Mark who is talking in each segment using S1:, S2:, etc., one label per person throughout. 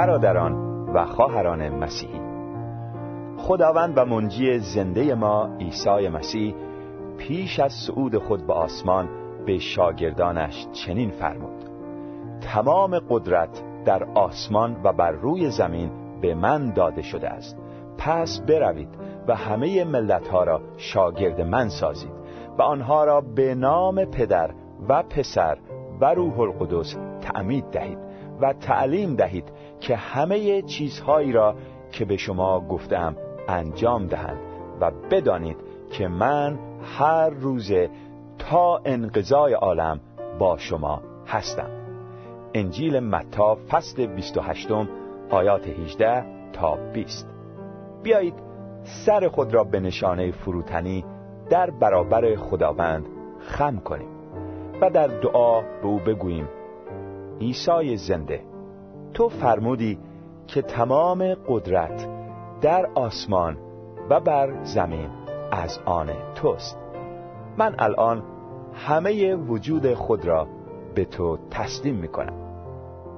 S1: برادران و خواهران مسیحی. خداوند و منجی زنده ما عیسی مسیح پیش از صعود خود به آسمان به شاگردانش چنین فرمود. تمام قدرت در آسمان و بر روی زمین به من داده شده است. پس بروید و همه ملت ها را شاگرد من سازید و آنها را به نام پدر و پسر و روح القدس تعمید دهید. و تعلیم دهید که همه چیزهایی را که به شما گفتم انجام دهند و بدانید که من هر روز تا انقضای عالم با شما هستم. انجیل متا فصل 28 آیات 18 تا 20 بیایید سر خود را به نشانه فروتنی در برابر خداوند خم کنیم و در دعا به او بگوییم عیسی زنده. تو فرمودی که تمام قدرت در آسمان و بر زمین از آن توست. من الان همه وجود خود را به تو تسلیم می کنم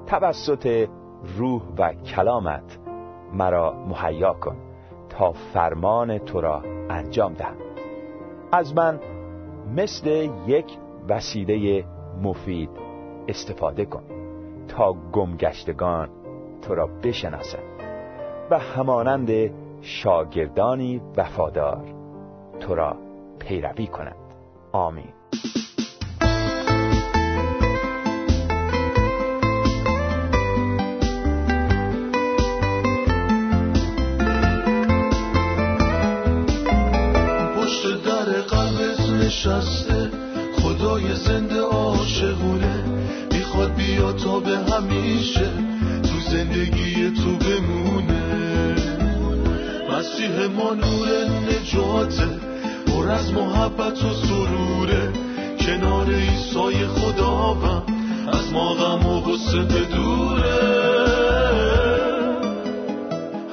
S1: توسط روح و کلامت مرا مهیا کن تا فرمان تو را انجام دهم. از من مثل یک وسیله مفید استفاده کن. تا گمگشتگان تو را بشناسند و همانند شاگردانی وفادار تو را پیروی کنند آمین.
S2: پشت در قلبت نشسته خدای زنده عاشقونه. می‌خواد بیا تا به همیشه. تو زندگی تو بمونه. مسیح ما نور نجاته. پر از محبت و سروره کنار ایسای خداوند. از ما غم و غصه دوره.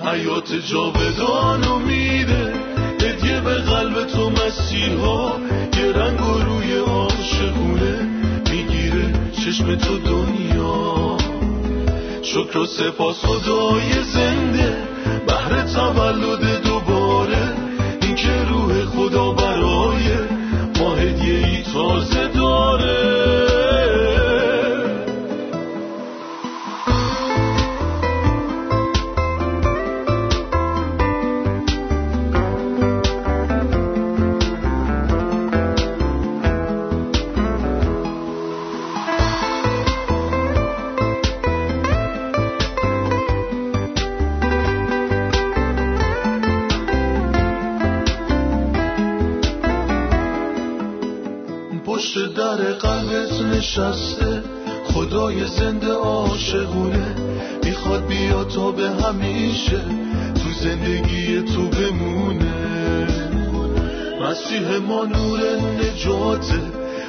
S2: حیات جاودانو میده. هدیه به قلب تو مسیحا. یه رنگ و روی عاشقونه. چشم تو دنیا. شکر و سپاس خدای زنده. بهر تولد دوباره. اینکه روح خدا زندگی تو بمونه. مسیح ما نور نجاته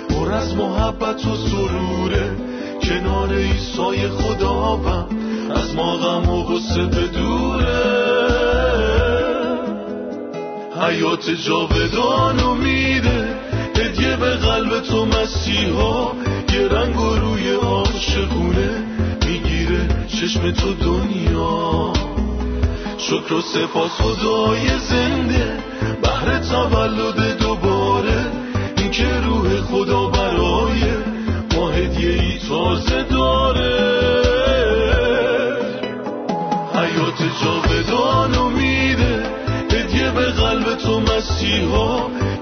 S2: پر از محبت و سروره. کنار ایسای خداوند از ما غم و غصه بدوره حیات جاودانو میده هدیه به قلب تو مسیحا. یه رنگ و روی عاشقونه می‌گیره چشم تو دنیا. شکر و سپاس خدای زنده. بهر تولد دوباره اینکه روح خدا برای ما هدیه ای تازه داره. حیات جاودانو میده هدیه به قلب تو مسیحا.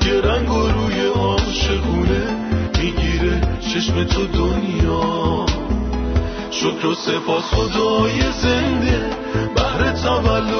S2: یه رنگ و روی عاشقونه می‌گیره چشم تو دنیا. شکر و سپاس خدای زنده. بهر تولد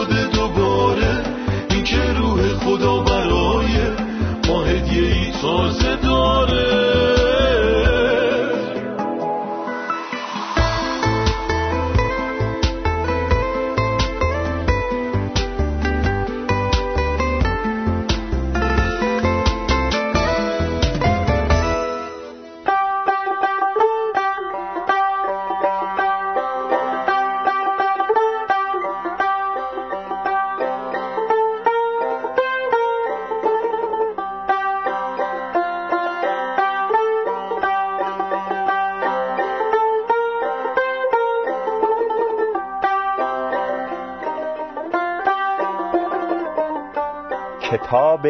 S1: کتاب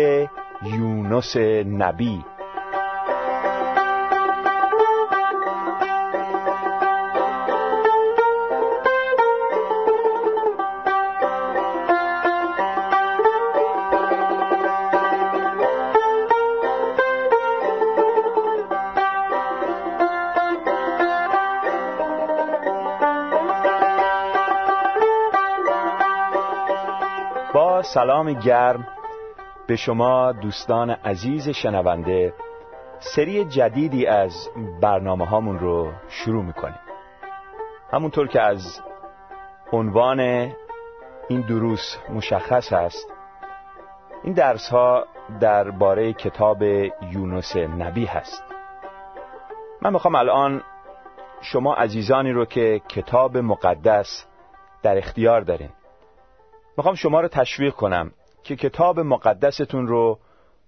S1: یونس نبی. سلام گرم به شما دوستان عزیز شنونده سری جدیدی از برنامه هامون رو شروع می‌کنیم. همونطور که از عنوان این دروس مشخص هست این درس ها درباره کتاب یونس نبی هست. من می‌خوام الان شما عزیزانی رو که کتاب مقدس در اختیار دارین می‌خوام شما رو تشویق کنم که کتاب مقدستون رو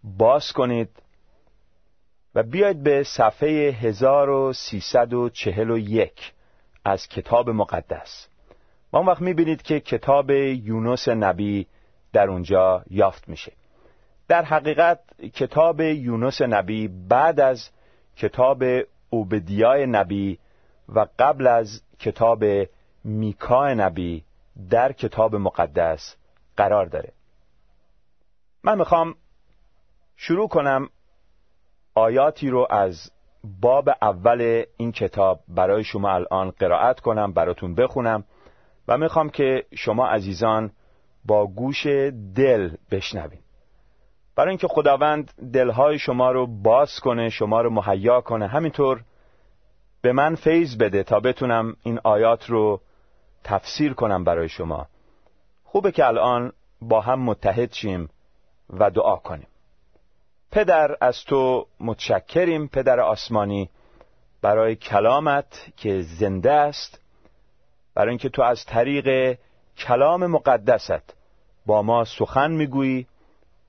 S1: باز کنید و بیاید به صفحه 1341 از کتاب مقدس. و اون وقت می‌بینید که کتاب یونس نبی در اونجا یافت میشه. در حقیقت کتاب یونس نبی بعد از کتاب اوبدیای نبی و قبل از کتاب میکا نبی در کتاب مقدس قرار داره. من می‌خوام شروع کنم آیاتی رو از باب اول این کتاب برای شما الان قرائت کنم براتون بخونم و می‌خوام که شما عزیزان با گوش دل بشنوین. برای اینکه خداوند دلهای شما رو باز کنه شما رو مهیا کنه همینطور به من فیض بده تا بتونم این آیات رو تفسیر کنم برای شما. خوبه که الان با هم متحد شیم. و دعا کنیم. پدر از تو متشکریم پدر آسمانی برای کلامت که زنده است برای اینکه تو از طریق کلام مقدست با ما سخن می‌گویی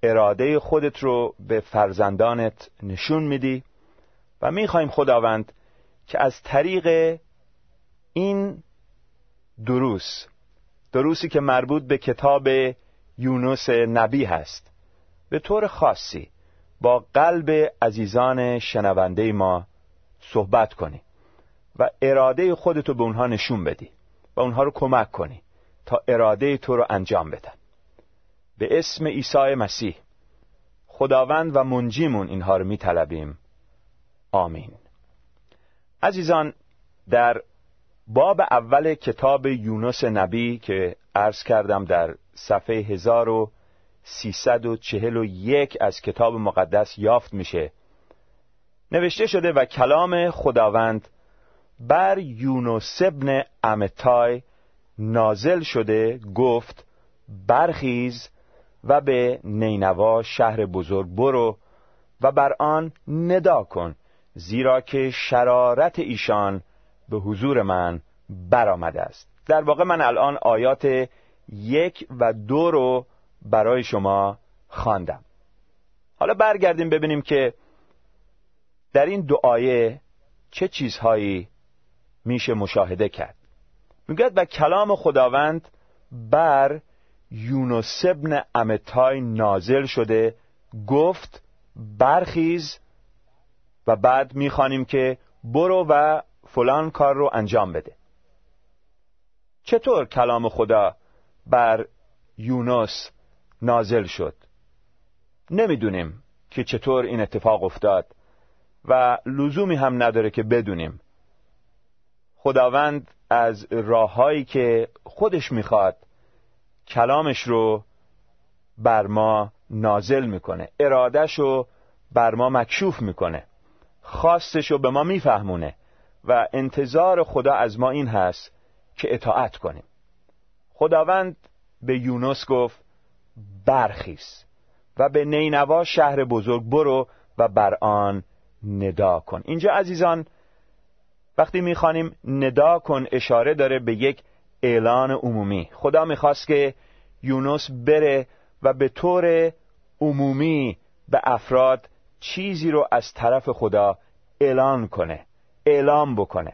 S1: اراده خودت رو به فرزندانت نشون میدی و می‌خوایم خداوند که از طریق این دروس دروسی که مربوط به کتاب یونس نبی هست به طور خاصی با قلب عزیزان شنونده ما صحبت کنی و اراده خودتو به اونها نشون بدی و اونها رو کمک کنی تا اراده تو رو انجام بدن. به اسم عیسی مسیح خداوند و منجیمون اینها رو میطلبیم. آمین. عزیزان در باب اول کتاب یونس نبی که عرض کردم در صفحه 1341 از کتاب مقدس یافت میشه. نوشته شده و کلام خداوند بر یونس ابن امتای نازل شده گفت برخیز و به نینوا شهر بزرگ برو و بر آن ندا کن زیرا که شرارت ایشان به حضور من برآمده است. در واقع من الان آیات یک و دو رو برای شما خواندم. حالا برگردیم ببینیم که در این دو آیه چه چیزهایی میشه مشاهده کرد. می‌گوید و کلام خداوند بر یونس ابن امتای نازل شده گفت برخیز و بعد می‌خوانیم که برو و فلان کار رو انجام بده. چطور کلام خدا بر یونس نازل شد. نمی‌دونیم که چطور این اتفاق افتاد و لزومی هم نداره که بدونیم. خداوند از راههایی که خودش می‌خواد کلامش رو بر ما نازل می‌کنه. ارادش رو بر ما مکشوف می‌کنه. خواستش رو به ما میفهمونه و انتظار خدا از ما این هست که اطاعت کنیم. خداوند به یونس گفت برخیز و به نینوا شهر بزرگ برو و بر آن ندا کن. اینجا عزیزان وقتی می‌خوانیم ندا کن اشاره داره به یک اعلان عمومی. خدا می‌خواست که یونس بره و به طور عمومی به افراد چیزی رو از طرف خدا اعلان کنه اعلام بکنه.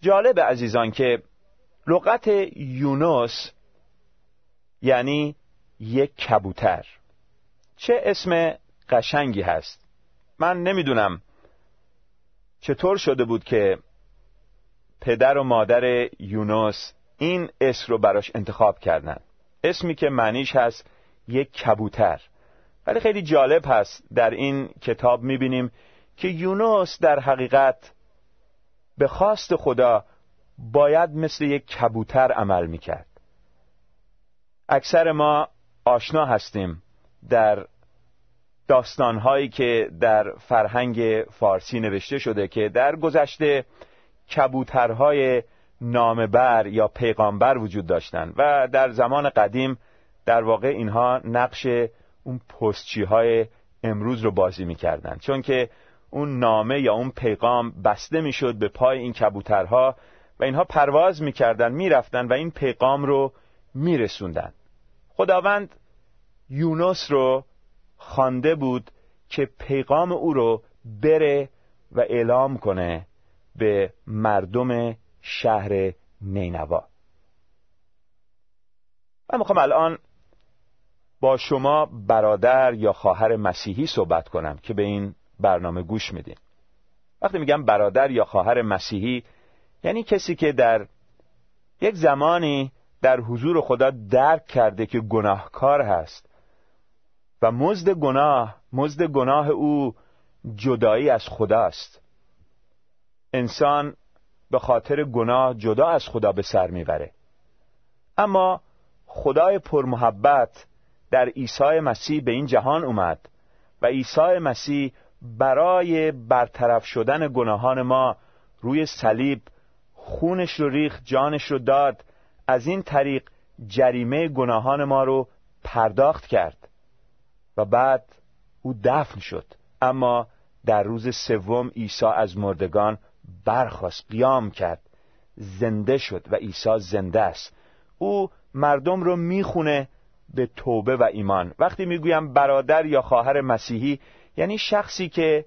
S1: جالب عزیزان که لغت یونس یعنی یک کبوتر. چه اسم قشنگی هست. من نمی‌دونم چطور شده بود که پدر و مادر یونس این اسم رو براش انتخاب کردن. اسمی که معنیش هست یک کبوتر. ولی خیلی جالب هست در این کتاب می‌بینیم که یونس در حقیقت به خواست خدا باید مثل یک کبوتر عمل می‌کرد. اکثر ما آشنا هستیم در داستانهایی که در فرهنگ فارسی نوشته شده که در گذشته کبوترهای نامبر یا پیغامبر وجود داشتند و در زمان قدیم در واقع اینها نقش اون پستچی های امروز رو بازی می‌کردن. چون که اون نامه یا اون پیغام بسته می‌شد به پای این کبوترها و اینها پرواز می‌کردن می‌رفتن و این پیغام رو میرسوندن. خداوند یونس رو خوانده بود که پیغام او رو بره و اعلام کنه به مردم شهر نینوا. من می‌خوام الان با شما برادر یا خواهر مسیحی صحبت کنم که به این برنامه گوش میدین. وقتی میگم برادر یا خواهر مسیحی یعنی کسی که در یک زمانی در حضور خدا درک کرده که گناهکار هست. و مزد گناه مزد گناه او جدایی از خداست. انسان به خاطر گناه جدا از خدا به سر می‌بره. اما خدای پرمحبت در عیسی مسیح به این جهان اومد و عیسی مسیح برای برطرف شدن گناهان ما روی صلیب خونش رو ریخت جانش رو داد از این طریق جریمه گناهان ما رو پرداخت کرد و بعد او دفن شد. اما در روز سوم عیسی از مردگان برخواست قیام کرد. زنده شد و عیسی زنده است. او مردم رو می‌خونه به توبه و ایمان. وقتی می‌گویم برادر یا خواهر مسیحی یعنی شخصی که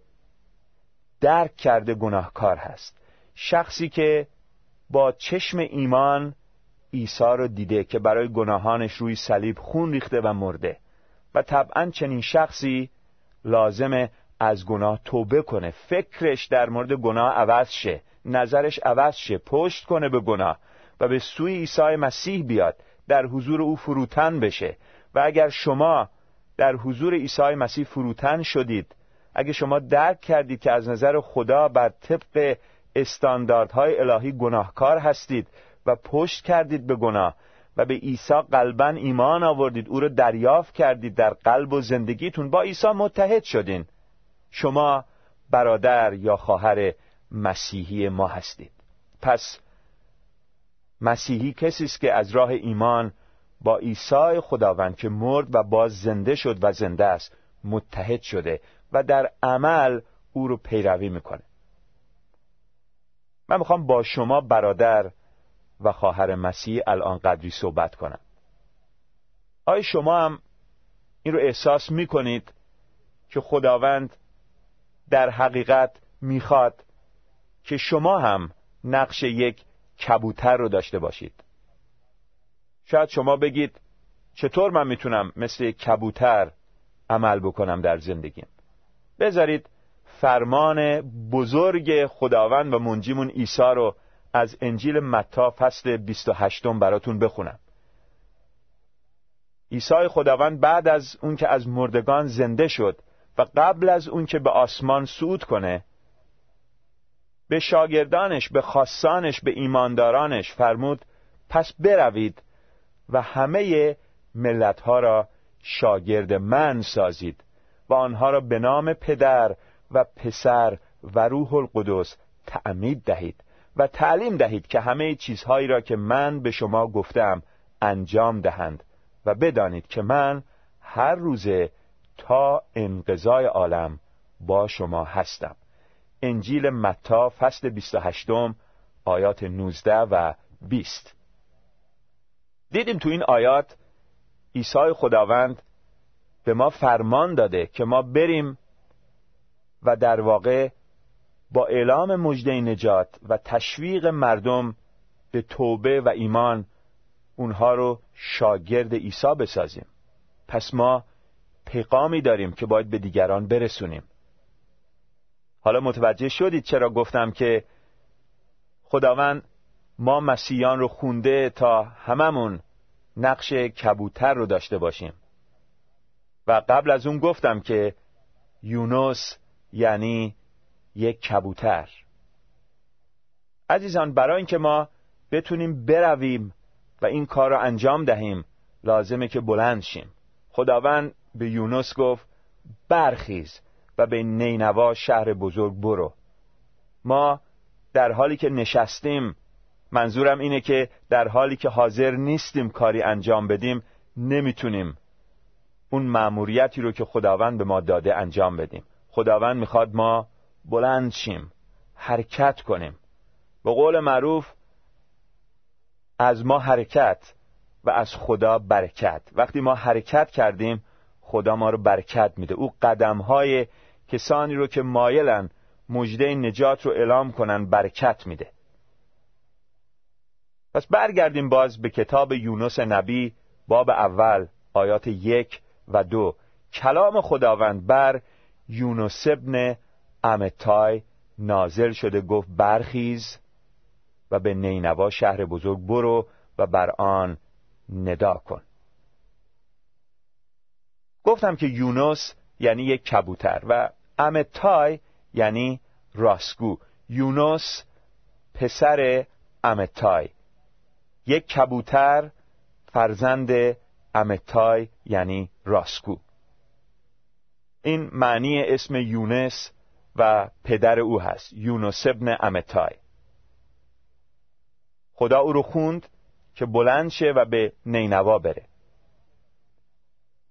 S1: درک کرده گناهکار هست. شخصی که با چشم ایمان عیسی رو دیده که برای گناهانش روی صلیب خون ریخته و مرده. و طبعا چنین شخصی لازمه از گناه توبه کنه. فکرش در مورد گناه عوض شه. نظرش عوض شه. پشت کنه به گناه. و به سوی عیسی مسیح بیاد. در حضور او فروتن بشه. و اگر شما در حضور عیسی مسیح فروتن شدید اگه شما درک کردید که از نظر خدا بر طبق استانداردهای الهی گناهکار هستید و پشت کردید به گناه و به عیسی قلبا ایمان آوردید او را دریافت کردید در قلب و زندگیتون. با عیسی متحد شدین. شما برادر یا خواهر مسیحی ما هستید. پس مسیحی کسی است که از راه ایمان با عیسی خداوند که مرد و باز زنده شد و زنده است متحد شده و در عمل او رو پیروی می‌کنه. من می‌خوام با شما برادر و خواهر مسیح الان قدری صحبت کنم. آیا شما هم این رو احساس می‌کنید که خداوند در حقیقت می‌خواد که شما هم نقش یک کبوتر رو داشته باشید. شاید شما بگید چطور من می‌تونم مثل کبوتر عمل بکنم در زندگیم؟ بذارید فرمان بزرگ خداوند و منجیمون عیسی رو از انجیل متا فصل 28 براتون بخونم. عیسی خداوند بعد از اون که از مردگان زنده شد و قبل از اون که به آسمان صعود کنه به شاگردانش به خاصانش به ایماندارانش فرمود پس بروید و همه ملتها را شاگرد من سازید و آنها را به نام پدر و پسر و روح القدس تعمید دهید. و تعلیم دهید که همه چیزهایی را که من به شما گفتم انجام دهند و بدانید که من هر روزه تا انقضای عالم با شما هستم. انجیل متا فصل 28 آیات 19 و 20 دیدیم تو این آیات عیسی خداوند به ما فرمان داده که ما بریم و در واقع با اعلام مجده نجات و تشویق مردم به توبه و ایمان اونها رو شاگرد عیسی بسازیم. پس ما پیغامی داریم که باید به دیگران برسونیم. حالا متوجه شدید چرا گفتم که خداوند ما مسیحیان رو خونده تا هممون نقش کبوتر رو داشته باشیم. و قبل از اون گفتم که یونس یعنی یک کبوتر. عزیزان برای اینکه ما بتونیم برویم و این کار را انجام دهیم لازمه که بلند شیم. خداوند به یونس گفت برخیز و به نینوا شهر بزرگ برو. ما در حالی که نشستیم منظورم اینه که در حالی که حاضر نیستیم کاری انجام بدیم نمی‌تونیم اون مأموریتی رو که خداوند به ما داده انجام بدیم. خداوند می‌خواد ما بلند شیم حرکت کنیم. به قول معروف از ما حرکت و از خدا برکت. وقتی ما حرکت کردیم خدا ما رو برکت میده. او قدم های کسانی رو که مایلن مجده نجات رو اعلام کنن برکت میده. پس برگردیم باز به کتاب یونس نبی باب اول آیات یک و دو. کلام خداوند بر یونس ابن امتای نازل شده گفت برخیز و به نینوا شهر بزرگ برو و بر آن ندا کن. گفتم که یونس یعنی یک کبوتر و امتای یعنی راسگو یونس پسر امتای یک کبوتر فرزند امتای یعنی راسکو. این معنی اسم یونس و پدر او هست یونس ابن امتای. خدا او رو خوند که بلند شه و به نینوا بره.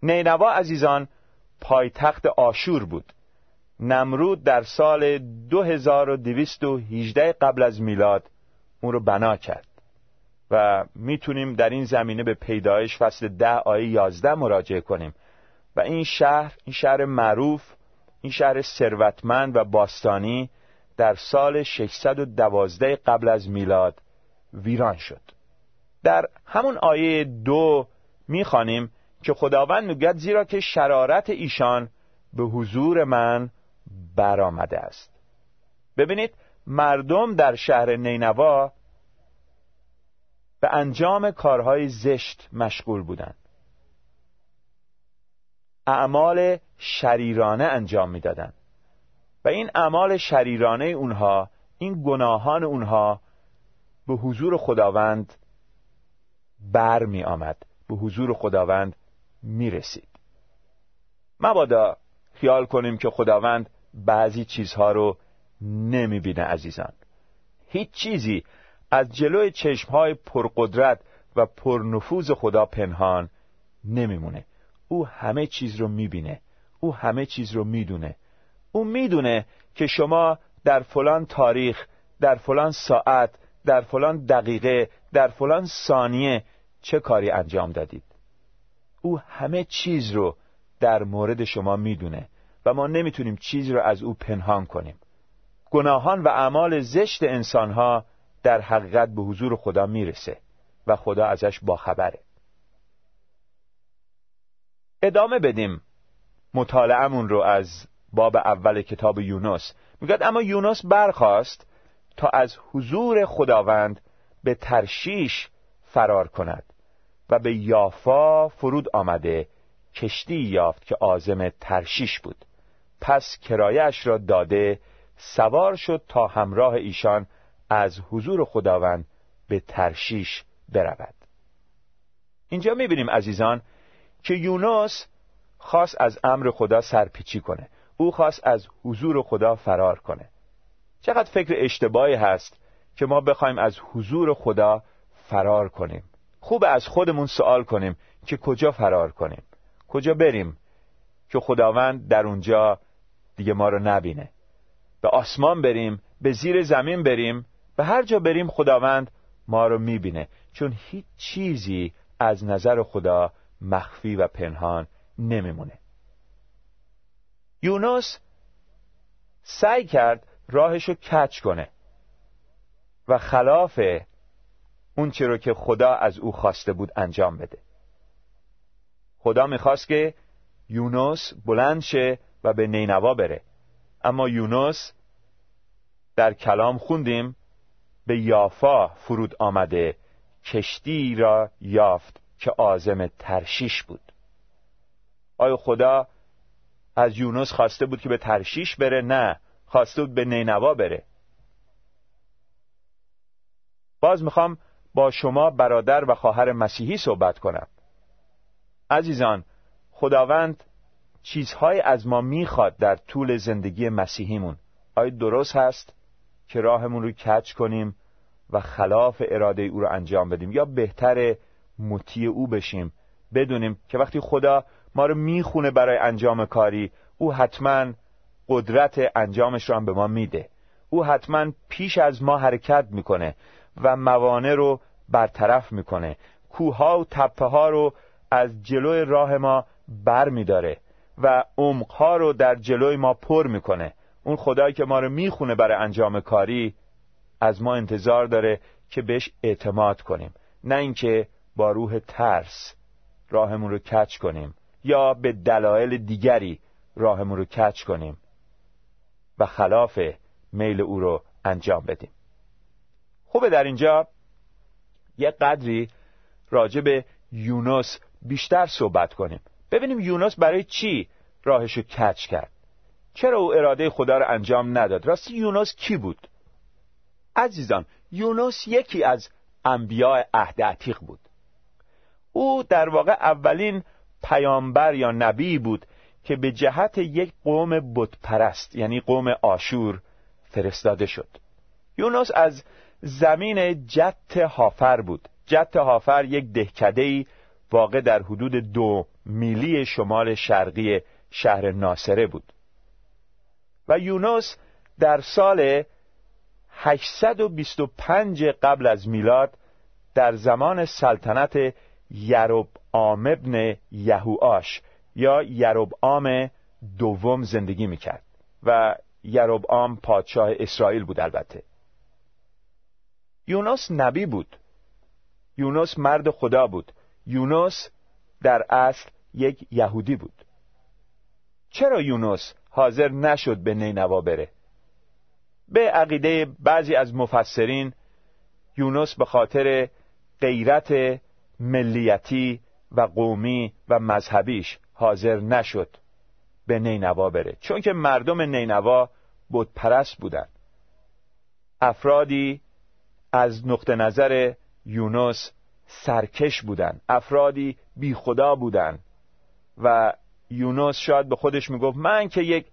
S1: نینوا عزیزان پایتخت آشور بود. نمرود در سال 2218 قبل از میلاد اون رو بنا کرد و می‌تونیم در این زمینه به پیدایش فصل ده آیه یازده مراجعه کنیم و این شهر این شهر معروف این شهر ثروتمند و باستانی در سال 612 قبل از میلاد ویران شد. در همون آیه دو می‌خوانیم که خداوند می‌گوید زیرا که شرارت ایشان به حضور من برآمده است. ببینید مردم در شهر نینوا به انجام کارهای زشت مشغول بودند. اعمال شریرانه انجام می‌دادند و این اعمال شریرانه اونها این گناهان اونها به حضور خداوند بر می آمد به حضور خداوند می رسید. مبادا خیال کنیم که خداوند بعضی چیزها رو نمی بینه عزیزان. هیچ چیزی از جلوی چشمهای پرقدرت و پرنفوذ خدا پنهان نمیمونه. او همه چیز رو می‌بینه. او همه چیز رو می‌دونه. او می‌دونه که شما در فلان تاریخ در فلان ساعت در فلان دقیقه در فلان ثانیه چه کاری انجام دادید. او همه چیز رو در مورد شما می‌دونه و ما نمی‌تونیم چیزی رو از او پنهان کنیم. گناهان و اعمال زشت انسانها در حقیقت به حضور خدا می‌رسه و خدا ازش باخبره. ادامه بدیم مطالعهمون رو از باب اول کتاب یونس. میگد اما یونس برخواست تا از حضور خداوند به ترشیش فرار کند و به یافا فرود آمده کشتی یافت که آزم ترشیش بود. پس کرایش را داده سوار شد تا همراه ایشان از حضور خداوند به ترشیش برود. اینجا می‌بینیم عزیزان که یونس خواست از امر خدا سرپیچی کنه. او خواست از حضور خدا فرار کنه. چقدر فکر اشتباهی هست که ما بخوایم از حضور خدا فرار کنیم. خوب از خودمون سوال کنیم که کجا فرار کنیم. کجا بریم که خداوند در اونجا دیگه ما رو نبینه. به آسمان بریم به زیر زمین بریم به هر جا بریم خداوند ما رو می‌بینه. چون هیچ چیزی از نظر خدا مخفی و پنهان نمیمونه. یونس سعی کرد راهش رو کچ کنه و خلاف اون چی رو که خدا از او خواسته بود انجام بده. خدا می‌خواست که یونس بلند شه و به نینوا بره. اما یونس در کلام خوندیم به یافا فرود آمده کشتی را یافت. که آزم ترشیش بود. آیا خدا از یونس خواسته بود که به ترشیش بره؟ نه خواسته بود به نینوا بره. باز می‌خوام با شما برادر و خواهر مسیحی صحبت کنم. عزیزان خداوند چیزهای از ما می‌خواد در طول زندگی مسیحیمون. آیا درست هست که راهمون رو کچ کنیم و خلاف اراده او رو انجام بدیم؟ یا بهتر مطیع او بشیم. بدونیم که وقتی خدا ما رو می‌خونه برای انجام کاری او حتما قدرت انجامش رو هم به ما میده. او حتما پیش از ما حرکت می‌کنه و موانع رو برطرف می‌کنه. کوها و تپه ها رو از جلوی راه ما بر میداره و عمقها رو در جلوی ما پر می‌کنه. اون خدایی که ما رو می‌خونه برای انجام کاری از ما انتظار داره که بهش اعتماد کنیم. نه اینکه با روح ترس راهمون رو کچ کنیم یا به دلایل دیگری راهمون رو کچ کنیم و خلاف میل او رو انجام بدیم. خوبه در اینجا یه قدری راجع به یونس بیشتر صحبت کنیم. ببینیم یونس برای چی راهشو کچ کرد؟ چرا او اراده خدا رو انجام نداد؟ راستی یونس کی بود؟ عزیزان یونس یکی از انبیاء عهد عتیق بود. او در واقع اولین پیامبر یا نبی بود که به جهت یک قوم بتپرست یعنی قوم آشور فرستاده شد. یونس از زمین جت هافر بود. جت هافر یک دهکدهی واقع در حدود دو میلی شمال شرقی شهر ناصره بود. و یونس در سال 825 قبل از میلاد در زمان سلطنت یروب آم ابن یهوآش یا یروب آم دوم زندگی می‌کرد و یروب آم پادشاه اسرائیل بود البته. یونس نبی بود. یونس مرد خدا بود. یونس در اصل یک یهودی بود. چرا یونس حاضر نشد به نینوا بره؟ به عقیده بعضی از مفسرین یونس به خاطر غیرت ملیتی و قومی و مذهبیش حاضر نشد به نینوا بره. چون که مردم نینوا بود پرست بودن. افرادی از نقطه نظر یونس سرکش بودن. افرادی بی خدا بودن. و یونس شاید به خودش می‌گفت من که یک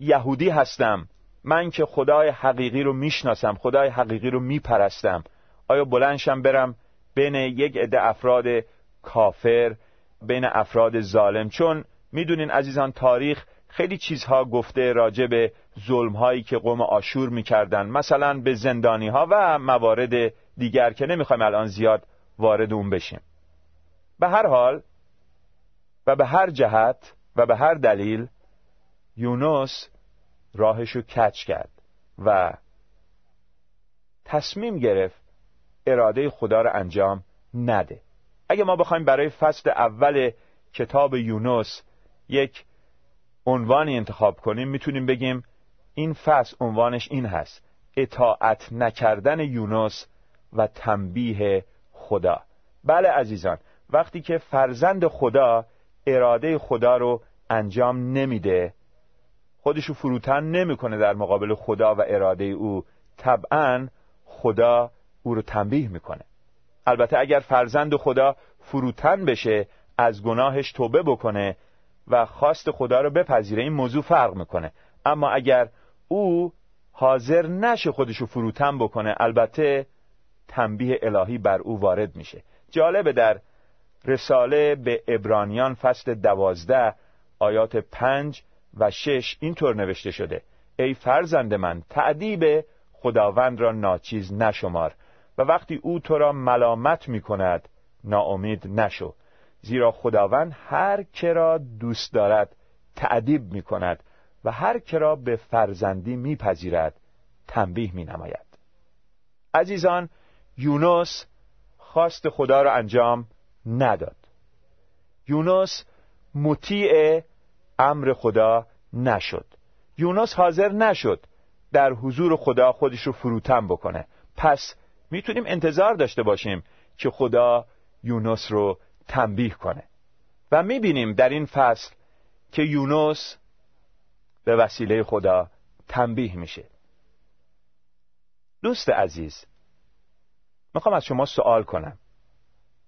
S1: یهودی هستم من که خدای حقیقی رو می‌شناسم خدای حقیقی رو میپرستم آیا بلنشم برم بین یک عده افراد کافر بین افراد ظالم. چون می‌دونین عزیزان تاریخ خیلی چیزها گفته راجع به ظلم هایی که قوم آشور می‌کردن. مثلا به زندانی ها و موارد دیگر که نمی‌خوایم الان زیاد وارد اون بشیم. به هر حال و به هر جهت و به هر دلیل یونس راهشو کچ کرد و تصمیم گرفت اراده خدا رو انجام نده. اگه ما بخوایم برای فصل اول کتاب یونس یک عنوانی انتخاب کنیم می‌تونیم بگیم این فصل عنوانش این هست. اطاعت نکردن یونس و تنبیه خدا. بله عزیزان وقتی که فرزند خدا اراده خدا رو انجام نمیده خودشو فروتن نمی‌کنه در مقابل خدا و اراده او. طبعا خدا او رو تنبیه می‌کنه. البته اگر فرزند خدا فروتن بشه از گناهش توبه بکنه و خواست خدا رو بپذیره این موضوع فرق می‌کنه. اما اگر او حاضر نشه خودشو فروتن بکنه البته تنبیه الهی بر او وارد میشه. جالبه در رساله به ابرانیان فصل دوازده آیات پنج و شش اینطور نوشته شده. ای فرزند من تعدیب خداوند را ناچیز نشمار. و وقتی او تو را ملامت می کند ناامید نشو. زیرا خداوند هر که را دوست دارد تعدیب می کند و هر که را به فرزندی میپذیرد تنبیه می نماید عزیزان یونس خواست خدا را انجام نداد. یونس مطیع امر خدا نشد. یونس حاضر نشد در حضور خدا خودش رو فروتن بکنه. پس می‌تونیم انتظار داشته باشیم که خدا یونس رو تنبیه کنه. و می‌بینیم در این فصل که یونس به وسیله خدا تنبیه میشه. دوست عزیز می‌خوام از شما سوال کنم.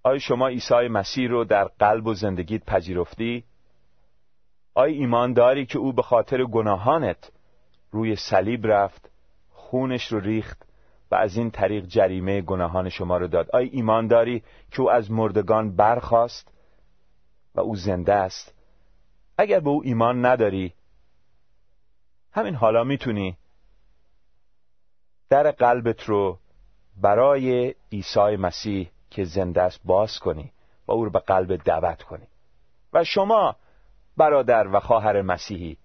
S1: آیا شما عیسی مسیح رو در قلب و زندگیت پذیرفتی؟ آیا ایمان داری که او به خاطر گناهانت روی صلیب رفت خونش رو ریخت و از این طریق جریمه گناهان شما رو داد. آیا ایمان داری که او از مردگان برخاست و او زنده است. اگر به او ایمان نداری همین حالا می‌تونی در قلبت رو برای عیسی مسیح که زنده است باز کنی و او رو به قلب دعوت کنی. و شما برادر و خواهر مسیحی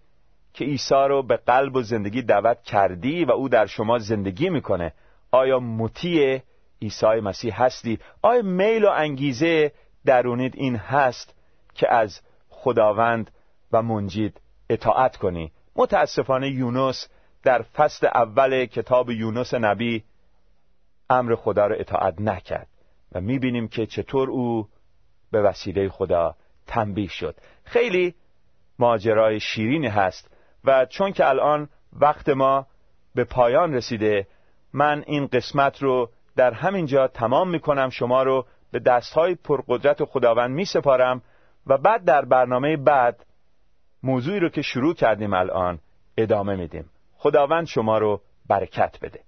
S1: که عیسی رو به قلب و زندگی دعوت کردی و او در شما زندگی می‌کنه آیا مطیع عیسی مسیح هستی؟ آیا میل و انگیزه درونید این هست که از خداوند و منجید اطاعت کنی؟ متاسفانه یونس در فصل اول کتاب یونس نبی امر خدا را اطاعت نکرد و می‌بینیم که چطور او به وسیله خدا تنبیه شد. خیلی ماجرای شیرینی هست و چون که الان وقت ما به پایان رسیده من این قسمت رو در همین جا تمام می‌کنم. شما رو به دستهای پرقدرت خداوند میسپارم و بعد در برنامه بعد موضوعی رو که شروع کردیم الان ادامه میدیم. خداوند شما رو برکت بده.